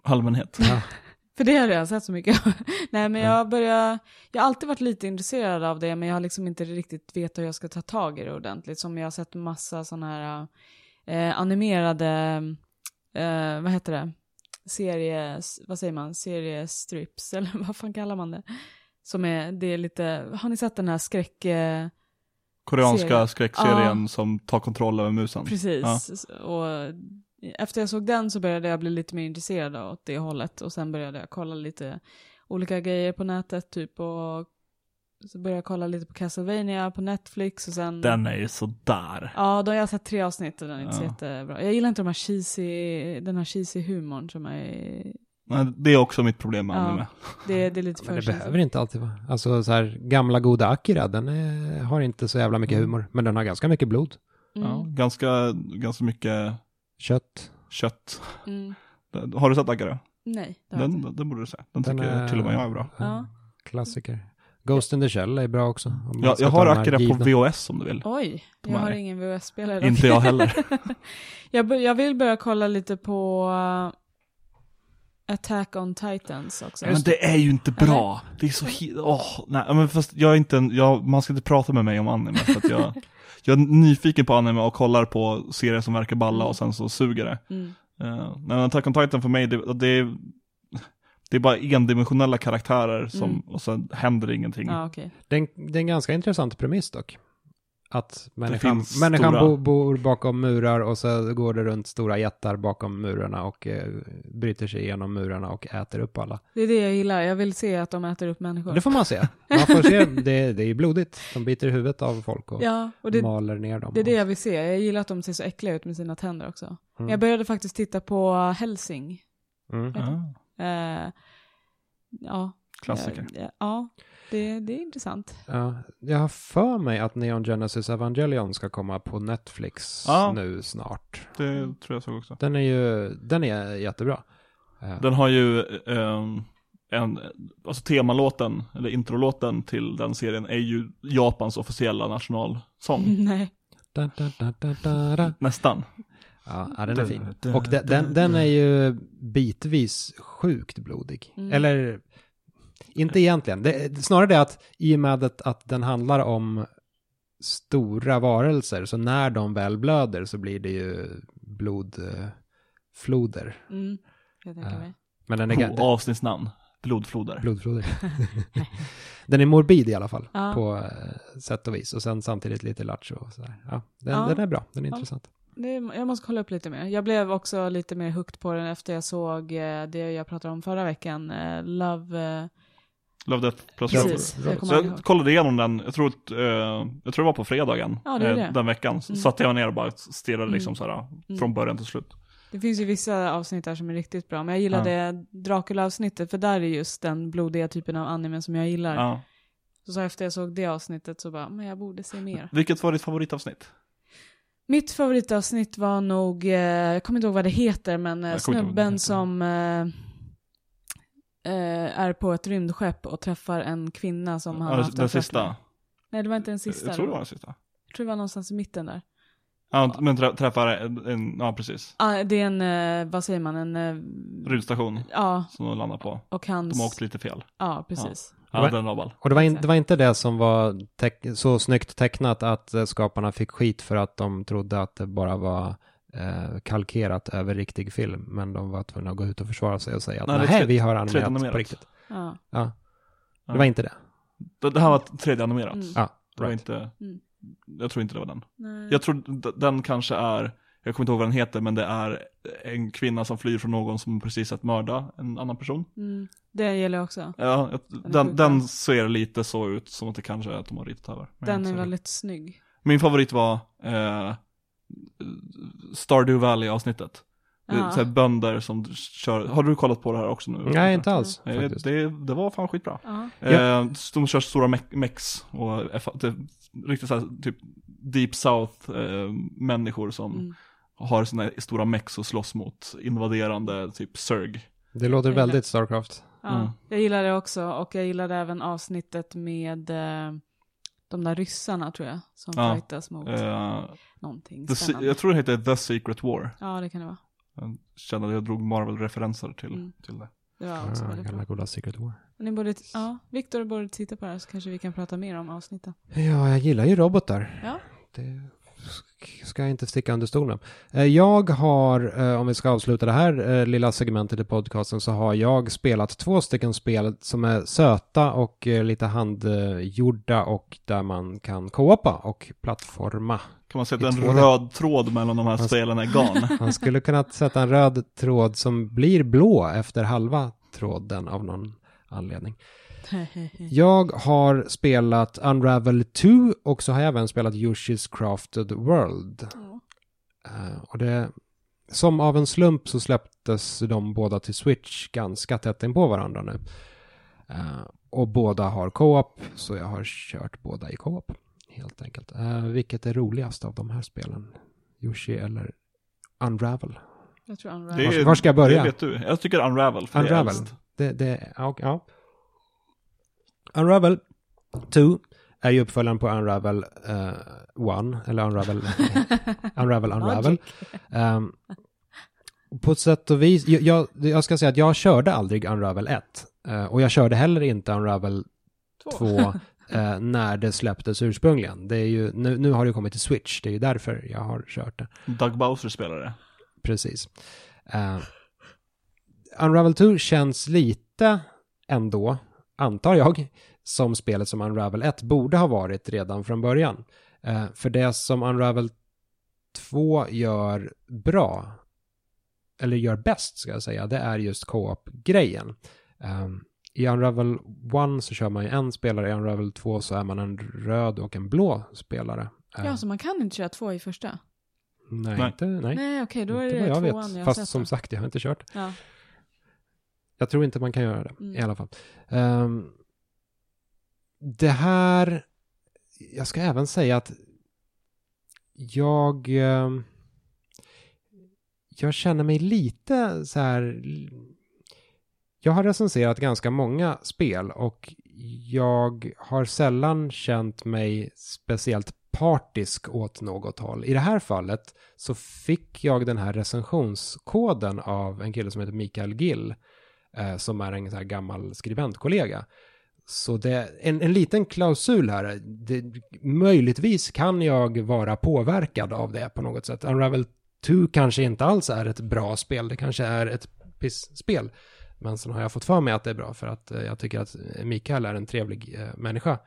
Allmänhet. Ja. För det har jag sett så mycket. Nej men Ja. jag börjar, jag har alltid varit lite intresserad av det men jag har liksom inte riktigt vet hur jag ska ta tag i det ordentligt. Som jag har sett massa sådana här eh, animerade, eh, vad heter det, serie, vad säger man, seriestrips eller vad fan kallar man det? Som är, det är lite, har ni sett den här skräck, eh, Koreanska Serie. skräckserien som tar kontroll över musen. precis. Och efter jag såg den så började jag bli lite mer intresserad åt det hållet. Och sen började jag kolla lite olika grejer på nätet typ. Och så började jag kolla lite på Castlevania på Netflix och sen... Den är ju sådär. Ja, då har jag sett tre avsnitt och den är inte så Ja. jättebra. Jag gillar inte de här cheesy, den här cheesy humorn som är... Nej, Det är också mitt problem med Ja. anime. Det, det är lite Men för det cheesy. behöver inte alltid vara. Alltså så här, gamla goda Akira, den är, har inte så jävla mycket humor. Men den har ganska mycket blod. Mm, Ja, ganska, ganska mycket Kött. kött. mm. Har du sett Agara? Nej, det har jag inte. Den, den borde du se. Den Den tycker är- till och med jag är bra. Ja. Klassiker. Ghost in the Shell är bra också. man Jag, har Akira på. VHS om du vill. Oj, jag har ingen VHS-spelare. Inte jag heller. jag, jag vill börja kolla lite på uh, Attack on Titans också. Men det är ju inte bra. Det är så åh, nej, men fast jag är inte en, jag, man ska inte prata med mig om anime för att jag, jag är nyfiken på anime och kollar på serier som verkar balla och sen så suger det. Mm. Uh, men Attack on Titan för mig, det, det, är, det är bara endimensionella karaktärer som, Mm. och sen händer ingenting. Ja, okej. Det är, en, det är en ganska intressant premiss dock. Att människan, människan stora- bo, bor bakom murar och så går det runt stora jättar bakom murarna och eh, bryter sig igenom murarna och äter upp alla. Det är det jag gillar. Jag vill se att de äter upp människor. Det får man se. Man får se, det, det är ju blodigt. De biter huvudet av folk och Ja, och det, maler ner dem. det är det jag vill se. Jag gillar att de ser så äckliga ut med sina tänder också. Mm. Jag började faktiskt titta på Helsing. Mm. Ja, Eh, ja. klassiker. Ja, ja det, det är intressant. Ja, jag har för mig att Neon Genesis Evangelion ska komma på Netflix Ja. nu snart. Det tror jag så också. Den är ju, den är jättebra. Eh, Den har ju ehm, en, alltså temalåten, eller introlåten till den serien är ju Japans officiella nationalsång. Nej. da, da, da, da, da, da. Nästan. Ja, ja, den är fin. Och den, den, den är ju bitvis sjukt blodig. Mm. Eller, inte egentligen. Det, snarare det att i och med att, att den handlar om stora varelser, så när de väl blöder så blir det ju blodfloder. Mm. Jag tänker Ja. mig. Men den är, Oh, avsnittsnamn. Blodfloder. Blodfloder. den är morbid i alla fall, Ja. på eh, sätt och vis. Och sen samtidigt lite lattjo och sådär. Ja, den, Ja. den är bra, den är Ja. intressant. Det, jag måste kolla upp lite mer. Jag blev också lite mer hooked på den efter jag såg eh, det jag pratade om förra veckan. Eh, Love, eh, Love Death plus Precis, Rover. jag Så jag ihåg. kollade igenom den, jag tror, att, eh, jag tror det var på fredagen, Ja, det eh, det. den veckan. Mm. satte jag ner och bara stirrade Mm. liksom så här, från början till slut. Det finns ju vissa avsnitt där som är riktigt bra, men jag gillade Dracula-avsnittet, för där är just den blodiga typen av anime som jag gillar. Ja. Så, så efter jag såg det avsnittet så bara, men jag borde se mer. Vilket var ditt favoritavsnitt? Mitt favoritavsnitt var nog, eh, jag kommer inte ihåg vad det heter, men eh, snubben som eh, eh, är på ett rymdskepp och träffar en kvinna som han Ja, har haft den sista. med. Nej, det var inte den sista. Jag tror det var den sista. Jag tror det var någonstans i mitten där. Ja, men trä- träffar en, en, ja precis. Ah, det är en, eh, vad säger man, en... eh, Rymdstation Ja, som de landar på. och hans... De har åkt lite fel. Ja, precis. Ja, den var. Och det var, in, det var inte det som var så snyggt tecknat att eh, skaparna fick skit för att de trodde att det bara var eh, kalkerat över riktig film. Men de var tvungna att gå ut och försvara sig och säga att Nej, nej, vi har animerat 3D-animerat. på riktigt. Ja. Ja, Ja. det var inte det. Det, det här var 3D-animerat. Mm. Ja, Det var inte, Mm. jag tror inte det var den. Nej. Jag tror den kanske är, jag kommer inte ihåg vad den heter, men det är en kvinna som flyr från någon som precis att mörda en annan person. Mm. Det gäller också. Ja, den, den ser lite så ut som att det kanske är att de har ritat över. Den är väldigt snygg. Min favorit var eh, Stardew Valley-avsnittet. Det Ja. så här bönder som kör, har du kollat på det här också nu? Nej, inte alls faktiskt. Det, det var fan skitbra. Ja. Eh, de kör stora me- mex och det, riktigt så här, typ Deep South eh, människor som Mm. har sina stora mex och slåss mot invaderande typ Zerg. Det låter Det väldigt Starcraft. Ja, Mm. jag gillar det också och jag gillade även avsnittet med eh, de där ryssarna tror jag, som Ja, fightas mot Eh, någonting the, se- spännande. jag tror det heter The Secret War. Ja, det kan det vara. Jag kände att jag drog Marvel-referenser till, Mm. till det. Det var också Ja, väldigt gamla bra. goda Secret War. Ni borde, ja, Viktor borde titta på det här så kanske vi kan prata mer om avsnitten. Ja, jag gillar ju robotar. Ja. Det ska jag inte sticka under stolen. Eh, Jag har, eh, om vi ska avsluta det här eh, lilla segmentet i podcasten, så har jag spelat två stycken spel som är söta och lite handgjorda och där man kan co-opa och plattforma. Kan man att en röd tråd mellan de här Fast- spelen är GAN? Man skulle kunna sätta en röd tråd som blir blå efter halva tråden av någon anledning. Jag har spelat Unravel 2 och så har jag även spelat Yoshi's Crafted World. Eh, och det, som av en slump så släpptes de båda till Switch ganska tätt in på varandra nu. Eh, och båda har co-op, så jag har kört båda i co-op. Helt enkelt. Eh, vilket är roligast av de här spelen? Yoshi eller Unravel? Jag tror Unravel. Var- var ska jag börja? Det vet du. Jag tycker Unravel, för det är Unravel. äldst. Det, det, ja, ja. Unravel 2 är ju uppföljaren på Unravel 1, eller Unravel, Unravel Unravel. Ehm, på ett sätt och vis, jag, jag, jag ska säga att jag körde aldrig Unravel 1. eh, och jag körde heller inte Unravel 2 eh, när det släpptes ursprungligen. Det är ju, nu, nu har det kommit till Switch, det är ju därför jag har kört det. Doug Bowser spelar det. Precis. Unravel 2 känns lite ändå, antar jag, som spelet som Unravel 1 borde ha varit redan från början. Eh, för det som Unravel 2 gör bra, eller gör bäst ska jag säga, det är just co-op-grejen. Eh, I Unravel 1 så kör man ju en spelare, i Unravel 2 så är man en röd och en blå spelare. Eh, Ja, så man kan inte köra två i första? nej, Nej. inte, nej. Nej, okej, då är det vad jag tvåan vet. jag Fast sett som då. sagt, jag har inte kört. Ja. Jag tror inte man kan göra det Mm. i alla fall. Ehm, det här, jag ska även säga att jag, ehm, jag känner mig lite så här, jag har recenserat ganska många spel och jag har sällan känt mig speciellt partisk åt något håll. I det här fallet så fick jag den här recensionskoden av en kille som heter Mikael Gill eh, som är en så här gammal skribentkollega. Så det är en, en liten klausul här. Det, möjligtvis kan jag vara påverkad av det på något sätt. Unravel 2 kanske inte alls är ett bra spel. Det kanske är ett piss-spel. Men sen har jag fått för mig att det är bra för att eh, jag tycker att Mikael är en trevlig eh, människa.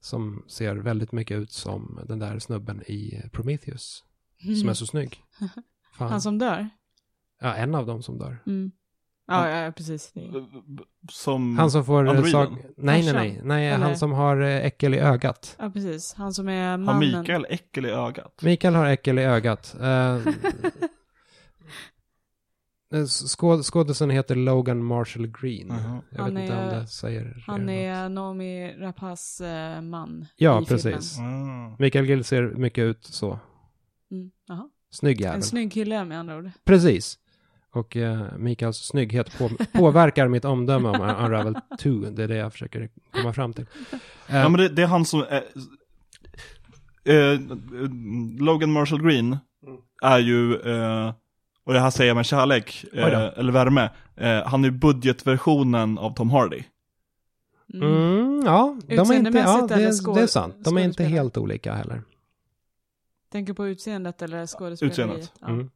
Som ser väldigt mycket ut som den där snubben i Prometheus. Som är så snygg. Fan. Han som dör? Ja, en av dem som dör. Mm. Ja, ja, precis. Är- Som... Han som får... Androiden? Sag... Nej, nej, nej. Nej, Eller? han som har eh, äckel i ögat. Ja, precis. Han som är Har mannen. Mikael äckel i ögat? Mikael har äckel i ögat. Eh, eh, skåd, skådisen heter Logan Marshall Green. Jaha. Jag Han vet inte om är- det säger Han är Naomi Rapaces eh, man. Ja, precis. Mm. Mikael Gill ser mycket ut så. Mm. Snygg jävel. En snygg kille med andra ord. Precis. Och eh, Mikaels snygghet på, påverkar mitt omdöme om Unravel 2. Det är det jag försöker komma fram till. Eh, Ja men det, det är han som eh, Logan Marshall Green är ju, eh, och det här säger jag med kärlek, eh, eller värme, eh, han är ju budgetversionen av Tom Hardy. Mm. Mm, ja, de är inte, ja det, är- det är sant. De är inte helt olika heller. Tänker på utseendet eller skådespeleriet? Utseendet. Ja. Mm.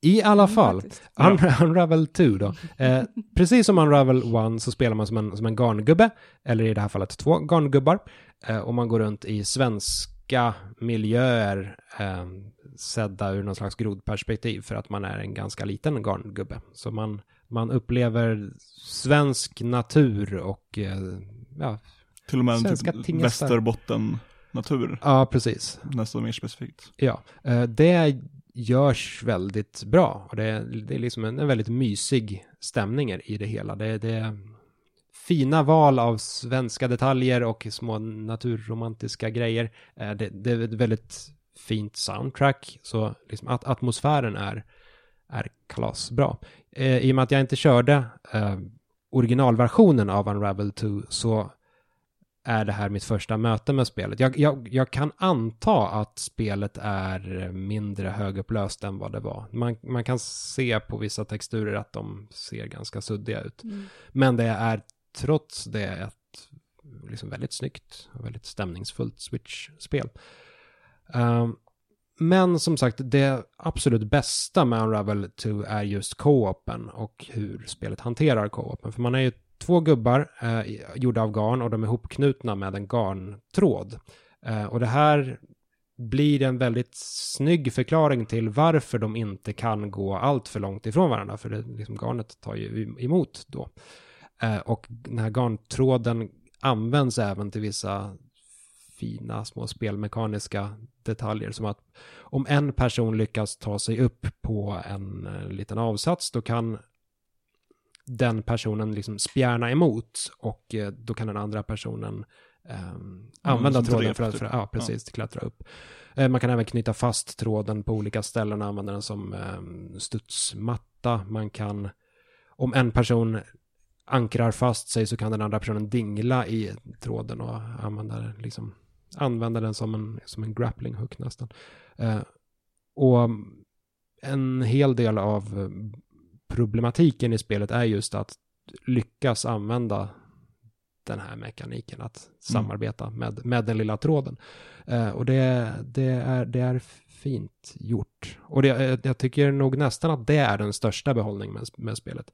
I alla Mm, fall. Un Unravel 2 då. Eh, precis som Unravel 1 så spelar man som en, som en garngubbe, eller i det här fallet två garngubbar. Eh, och man går runt i svenska miljöer eh, sedda ur någon slags grodperspektiv för att man är en ganska liten garngubbe. Så man, man upplever svensk natur och eh, ja, Till och med en Svenska typ tingestar. västerbotten-natur, ja, precis. nästan mer specifikt. Ja, eh, det görs väldigt bra. Och det är, det är liksom en, en väldigt mysig stämning i det hela. Det, det är fina val av svenska detaljer och små naturromantiska grejer. Eh, det, det är ett väldigt fint soundtrack. Så liksom att atmosfären är, är kalasbra. Eh, I och med att jag inte körde eh, originalversionen av Unravel 2 så är det här mitt första möte med spelet. Jag, jag, jag kan anta att spelet är mindre högupplöst än vad det var. Man, man kan se på vissa texturer att de ser ganska suddiga ut. Mm. Men det är trots det ett liksom väldigt snyggt och väldigt stämningsfullt Switch-spel. Ehm, men som sagt, det absolut bästa med Unravel 2 är just co-open och hur spelet hanterar co-open. För man är ju två gubbar eh, gjorda av garn och de är hopknutna med en garntråd. Eh, och det här blir en väldigt snygg förklaring till varför de inte kan gå allt för långt ifrån varandra. För det, liksom, garnet tar ju emot då. Eh, och den här garntråden används även till vissa fina små spelmekaniska detaljer. Som att om en person lyckas ta sig upp på en eh, liten avsats då kan den personen liksom spjärna emot och eh, då kan den andra personen ehm, använda som tråden för att, typ. för, ja, precis, klättra upp. Eh, man kan även knyta fast tråden på olika ställen och använda den som um, studsmatta. Man kan, om en person ankrar fast sig så kan den andra personen dingla i tråden och använda, den, liksom, använda den som en, som en grappling hook nästan. Eh, och en hel del av eh, problematiken i spelet är just att lyckas använda den här mekaniken att samarbeta med, med den lilla tråden. Eh, och det, det, är, det är fint gjort. Och det, eh, jag tycker nog nästan att det är den största behållningen med, med spelet.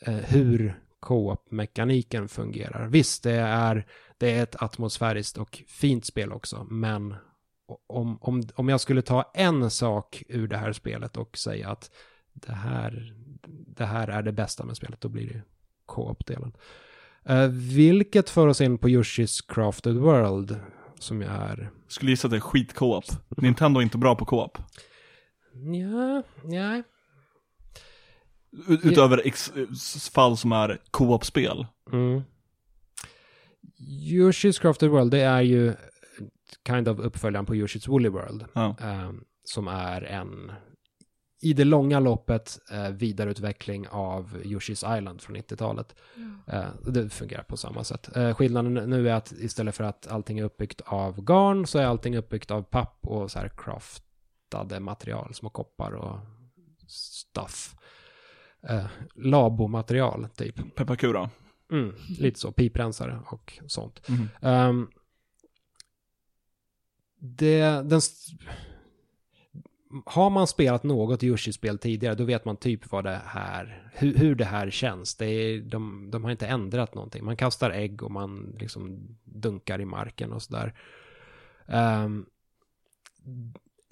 Eh, hur co-op-mekaniken fungerar. Visst, det är, det är ett atmosfäriskt och fint spel också, men om, om, om jag skulle ta en sak ur det här spelet och säga att det här, det här är det bästa med spelet, då blir det co-op-delen. Eh, vilket för oss in på Yoshi's Crafted World, som är... Skulle gissa att det är skit-co-op. Nintendo är inte bra på co-op. Ja, ja. Ut- Utöver fall som är co-op-spel. Mm. Yoshi's Crafted World, det är ju kind of uppföljaren på Yoshi's Woolly World. Ja. eh, som är en, i det långa loppet, eh, vidareutveckling av Yoshi's Island från 90-talet. Eh, det fungerar på samma sätt. Eh, skillnaden nu är att istället för att allting är uppbyggt av garn så är allting uppbyggt av papp och så här craftade material, små koppar och stuff. Eh, labomaterial, typ. Pepparkura. Mm, lite så, piprensare och sånt. Mhm. Ehm, det, den, har man spelat något Yoshi-spel tidigare, då vet man typ vad det här, hur, hur det här känns. Det är, de, de har inte ändrat någonting. Man kastar ägg och man liksom dunkar i marken och sådär. Um,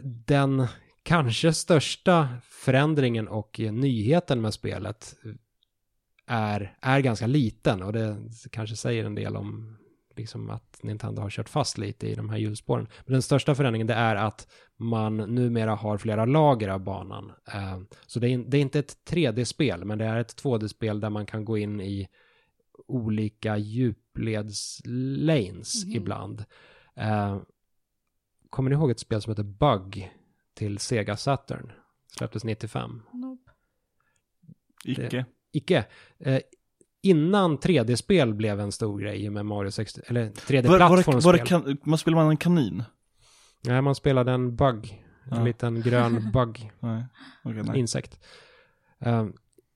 den kanske största förändringen och nyheten med spelet är, är ganska liten och det kanske säger en del om liksom att Nintendo har kört fast lite i de här hjulspåren. Men den största förändringen det är att man numera har flera lager av banan. Eh, Så det är, det inte ett 3D-spel, men det är ett 2D-spel där man kan gå in i olika djupledslanes Mhm. ibland. Eh, Kommer ni ihåg ett spel som heter Bug till Sega Saturn? Släpptes 95. Nope. Icke. Icke. Innan 3D-spel blev en stor grej med Mario 60, eller Var, var, det, 3D-plattformsspel. var det kan, man spelar man en kanin? Nej, man spelade en bug. En Ja. liten grön bug, Nej. Okej, nej. insekt. Eh,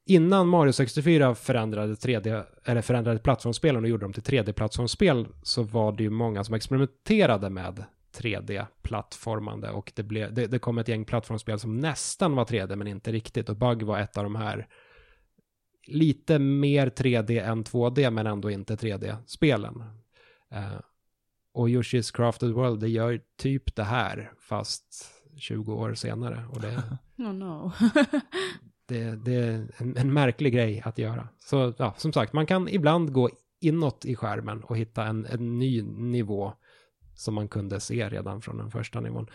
innan Mario 64 förändrade 3D, eller förändrade plattformsspelen och gjorde dem till 3D-plattformsspel så var det ju många som experimenterade med 3D-plattformande och det, blev, det, det kom ett gäng plattformsspel som nästan var 3D men inte riktigt och Bug var ett av de här lite mer 3D än 2D men ändå inte 3D-spelen. Eh, och Yoshi's Crafted World, det gör typ det här fast 20 år senare och det Oh no. det, det är en, en märklig grej att göra. Så ja, som sagt, man kan ibland gå inåt i skärmen och hitta en, en ny nivå som man kunde se redan från den första nivån.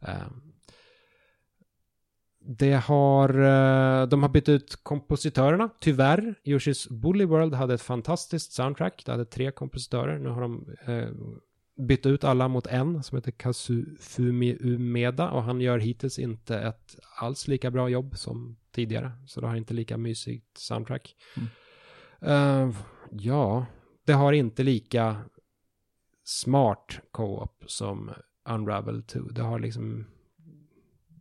Eh, Det har, eh, de har bytt ut kompositörerna, tyvärr. Yoshi's Bully World hade ett fantastiskt soundtrack. Det hade tre kompositörer. Nu har de eh, bytt ut alla mot en som heter Kazufumi Umeda och han gör hittills inte ett alls lika bra jobb som tidigare. Så det har inte lika mysigt soundtrack. Eh, ja, det har inte lika smart co-op som Unravel 2. Det har liksom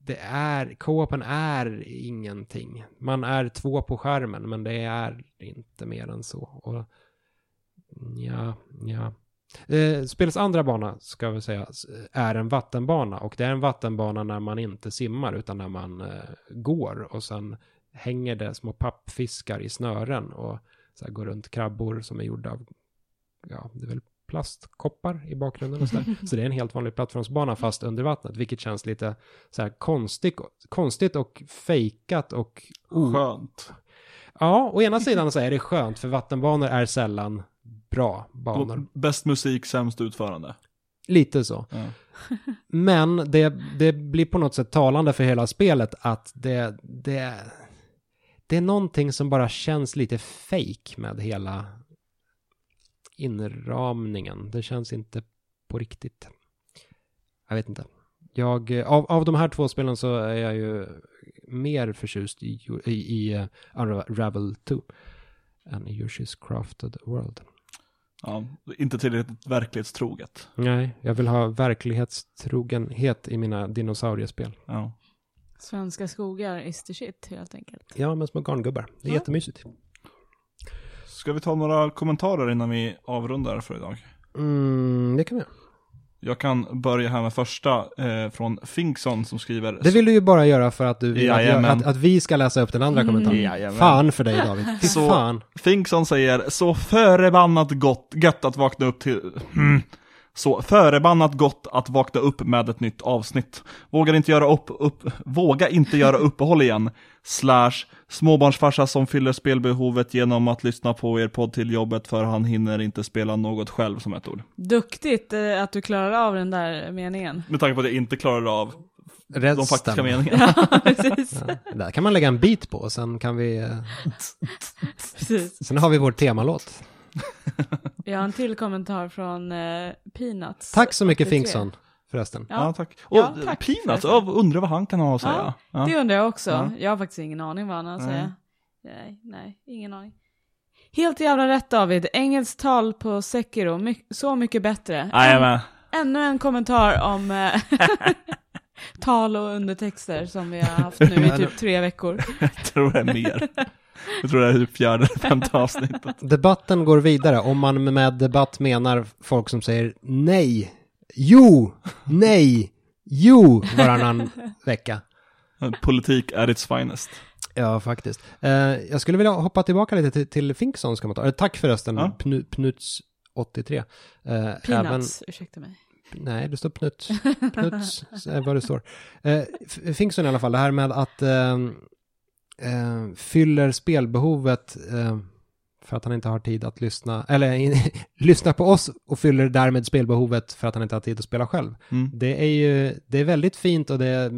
det är, co-open är ingenting. Man är två på skärmen, men det är inte mer än så. Och ja, ja. Eh, spelets andra bana, ska vi säga, är en vattenbana. Och det är en vattenbana när man inte simmar, utan när man eh, går. Och sen hänger det små pappfiskar i snören och så här, går runt krabbor som är gjorda av, ja, det är väl plastkoppar i bakgrunden och så där. Så det är en helt vanlig plattformsbana fast under vattnet, vilket känns lite så här konstigt, konstigt och fejkat och Skönt. Ja, å ena sidan så är det skönt för vattenbanor är sällan bra banor. Bäst musik, sämst utförande. Lite så. Ja. Men det, det blir på något sätt talande för hela spelet att det, det, det är någonting som bara känns lite fake med hela inramningen. Det känns inte på riktigt. Jag vet inte. Jag, av, av de här två spelen så är jag ju mer förtjust i, i, i uh, Unravel 2 än i Yoshi's Crafted World. Ja, inte tillräckligt verklighetstroget. Nej, jag vill ha verklighetstrogenhet i mina dinosauriespel. Ja. Svenska skogar is the shit helt enkelt. Ja, med små garngubbar. Det är Ja. jättemysigt. Ska vi ta några kommentarer innan vi avrundar för idag? Mm, det kan vi göra. Jag kan börja här med första eh, från Finkson som skriver Det vill du ju bara göra för att du vill att, att, att vi ska läsa upp den andra Mm. kommentaren. Jajamän. Fan för dig David. Fy Så- fan. Finkson säger så förebannat gott, gött att vakna upp till... Hmm. Så förebannat gott att vakna upp med ett nytt avsnitt. Vågar inte göra upp, upp, våga inte göra uppehåll igen. Slash småbarnsfarsa som fyller spelbehovet genom att lyssna på er podd till jobbet för han hinner inte spela något själv som ett ord. Duktigt eh, att du klarar av den där meningen. Med tanke på att jag inte klarar av Resten. de faktiska meningarna. Ja, precis. Ja, där kan man lägga en bit på och sen kan vi... eh. Sen har vi vår temalåt. Jag har en till kommentar från eh, Peanuts. Tack så mycket 83. Finkson förresten. Ja, Ja, tack. Och Ja, tack Peanuts, förresten. ja, undrar vad han kan ha att säga. Ja, det undrar jag också. Ja. Jag har faktiskt ingen aning vad han har att Nej. säga. Nej, nej, ingen aning. Helt jävla rätt David. Engelskt tal på Sekiro, my- så mycket bättre. Jajamän. Ännu en kommentar om eh, tal och undertexter som vi har haft nu i typ tre veckor. Jag tror det är mer. Jag tror det är typ fjärde eller femte avsnittet. Debatten går vidare om man med debatt menar folk som säger nej, jo, nej, jo varannan vecka. Politik är its finest. Ja, faktiskt. Eh, jag skulle vilja hoppa tillbaka lite till, till Finksons kommentar. Eh, tack förresten, Ja. Pnu, Pnuts83. Eh, även, Peanuts, ursäkta mig. nej, det står Pnuts. Pnuts är vad det står. Eh, Finkson i alla fall, det här med att eh, fyller spelbehovet eh, för att han inte har tid att lyssna, eller in, lyssna på oss och fyller därmed spelbehovet för att han inte har tid att spela själv. Mm. Det är ju, det är väldigt fint och det,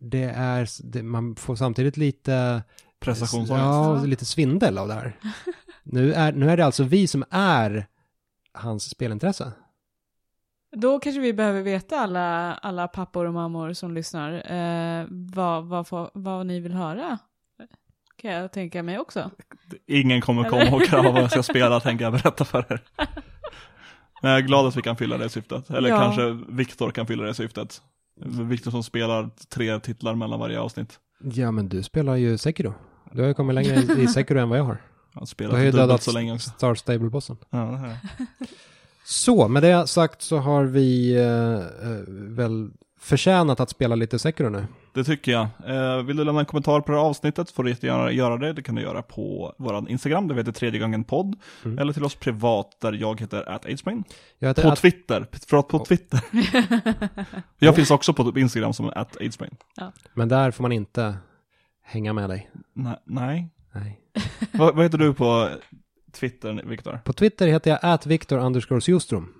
det är, det, man får samtidigt lite Prestationsångest. Ja, lite svindel av det här. nu, är, nu är det alltså vi som är hans spelintresse. Då kanske vi behöver veta alla, alla pappor och mammor som lyssnar eh, vad, vad, vad ni vill höra. Kan jag tänka mig också. Ingen kommer komma och kräva vad jag ska spela, tänker jag berätta för er. Men jag är glad att vi kan fylla det syftet. Eller Ja. kanske Viktor kan fylla det syftet. Viktor som spelar tre titlar mellan varje avsnitt. Ja, men du spelar ju Sekiro. Du har ju kommit längre i Sekiro än vad jag har. Han Du spelar har ju dubbelt dödat så länge också. Star Stable-bossen. Ja, det här. Så, med det sagt så har vi eh, eh, väl förtjänat att spela lite Sekiro nu. Det tycker jag. Eh, vill du lämna en kommentar på det här avsnittet får du jättegärna göra det. Det kan du göra på vår Instagram, det heter tredje gången podd. Mm. Eller till oss privat där jag heter heter På att, Twitter, förlåt på Oh. Twitter. jag finns också på Instagram som atagemain. men där får man inte hänga med dig. Nej, nej. Nej. vad, vad heter du på Twitter, Viktor? På Twitter heter jag atviktor underscore Ljungström.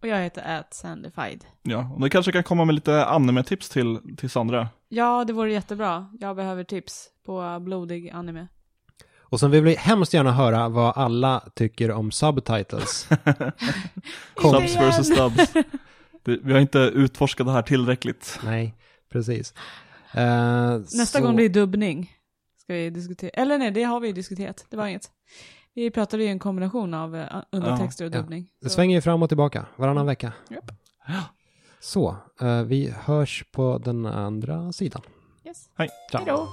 Och jag heter atsandified. Ja, och du kanske kan komma med lite anime-tips till, till Sandra. Ja, det vore jättebra. Jag behöver tips på blodig anime. Och sen vill vi hemskt gärna höra vad alla tycker om subtitles. Subs versus stubs. Vi har inte utforskat det här tillräckligt. Nej, precis. Eh, Nästa så- gång är dubbning ska vi diskutera. Eller nej, det har vi ju diskuterat. Det var inget. Vi pratade ju en kombination av eh, undertexter och dubbning. Det svänger ju fram och tillbaka varannan vecka. Japp. Så, eh, vi hörs på den andra sidan. Yes. Hej. Ciao. Hej då.